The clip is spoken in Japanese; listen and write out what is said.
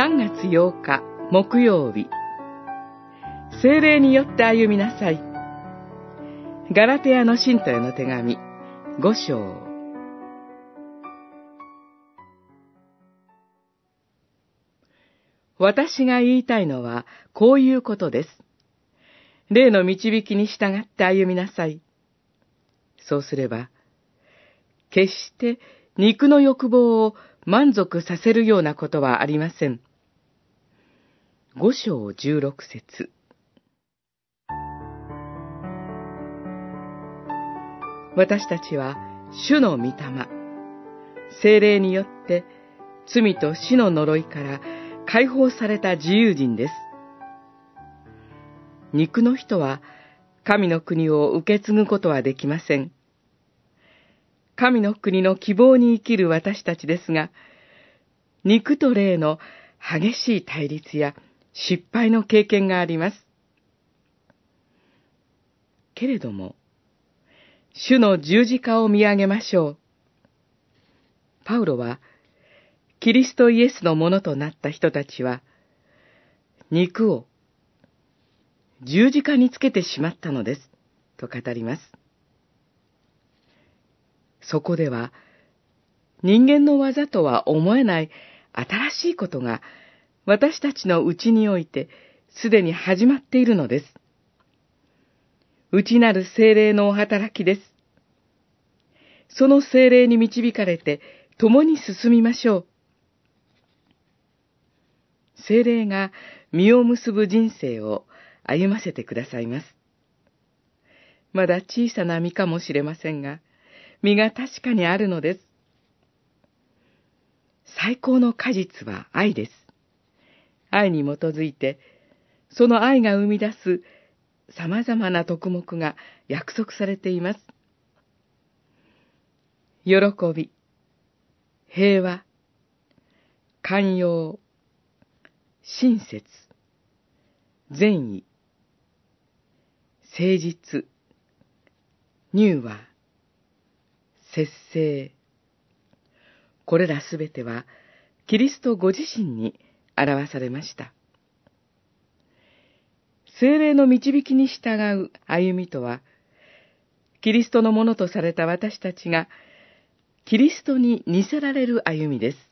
3月8日木曜日精霊によって歩みなさいガラテヤの信徒への手紙5章私が言いたいのはこういうことです。霊の導きに従って歩みなさい。そうすれば、決して肉の欲望を満足させるようなことはありません。五章十六節私たちは主の御霊、精霊によって罪と死の呪いから解放された自由人です。肉の人は神の国を受け継ぐことはできません。神の国の希望に生きる私たちですが、肉と霊の激しい対立や失敗の経験があります。けれども、主の十字架を見上げましょう。パウロは、キリストイエスのものとなった人たちは、肉を十字架につけてしまったのです、と語ります。そこでは、人間の技とは思えない新しいことが私たちのうちにおいてすでに始まっているのです。内なる精霊のお働きです。その精霊に導かれて共に進みましょう。精霊が実を結ぶ人生を歩ませてくださいます。まだ小さな実かもしれませんが、実が確かにあるのです。最高の果実は愛です。愛に基づいて、その愛が生み出す様々な徳目が約束されています。喜び、平和、寛容、親切、善意、誠実、乳和、節制。これらすべては、キリストご自身に表されました。精霊の導きに従う歩みとは、キリストのものとされた私たちが、キリストに似せられる歩みです。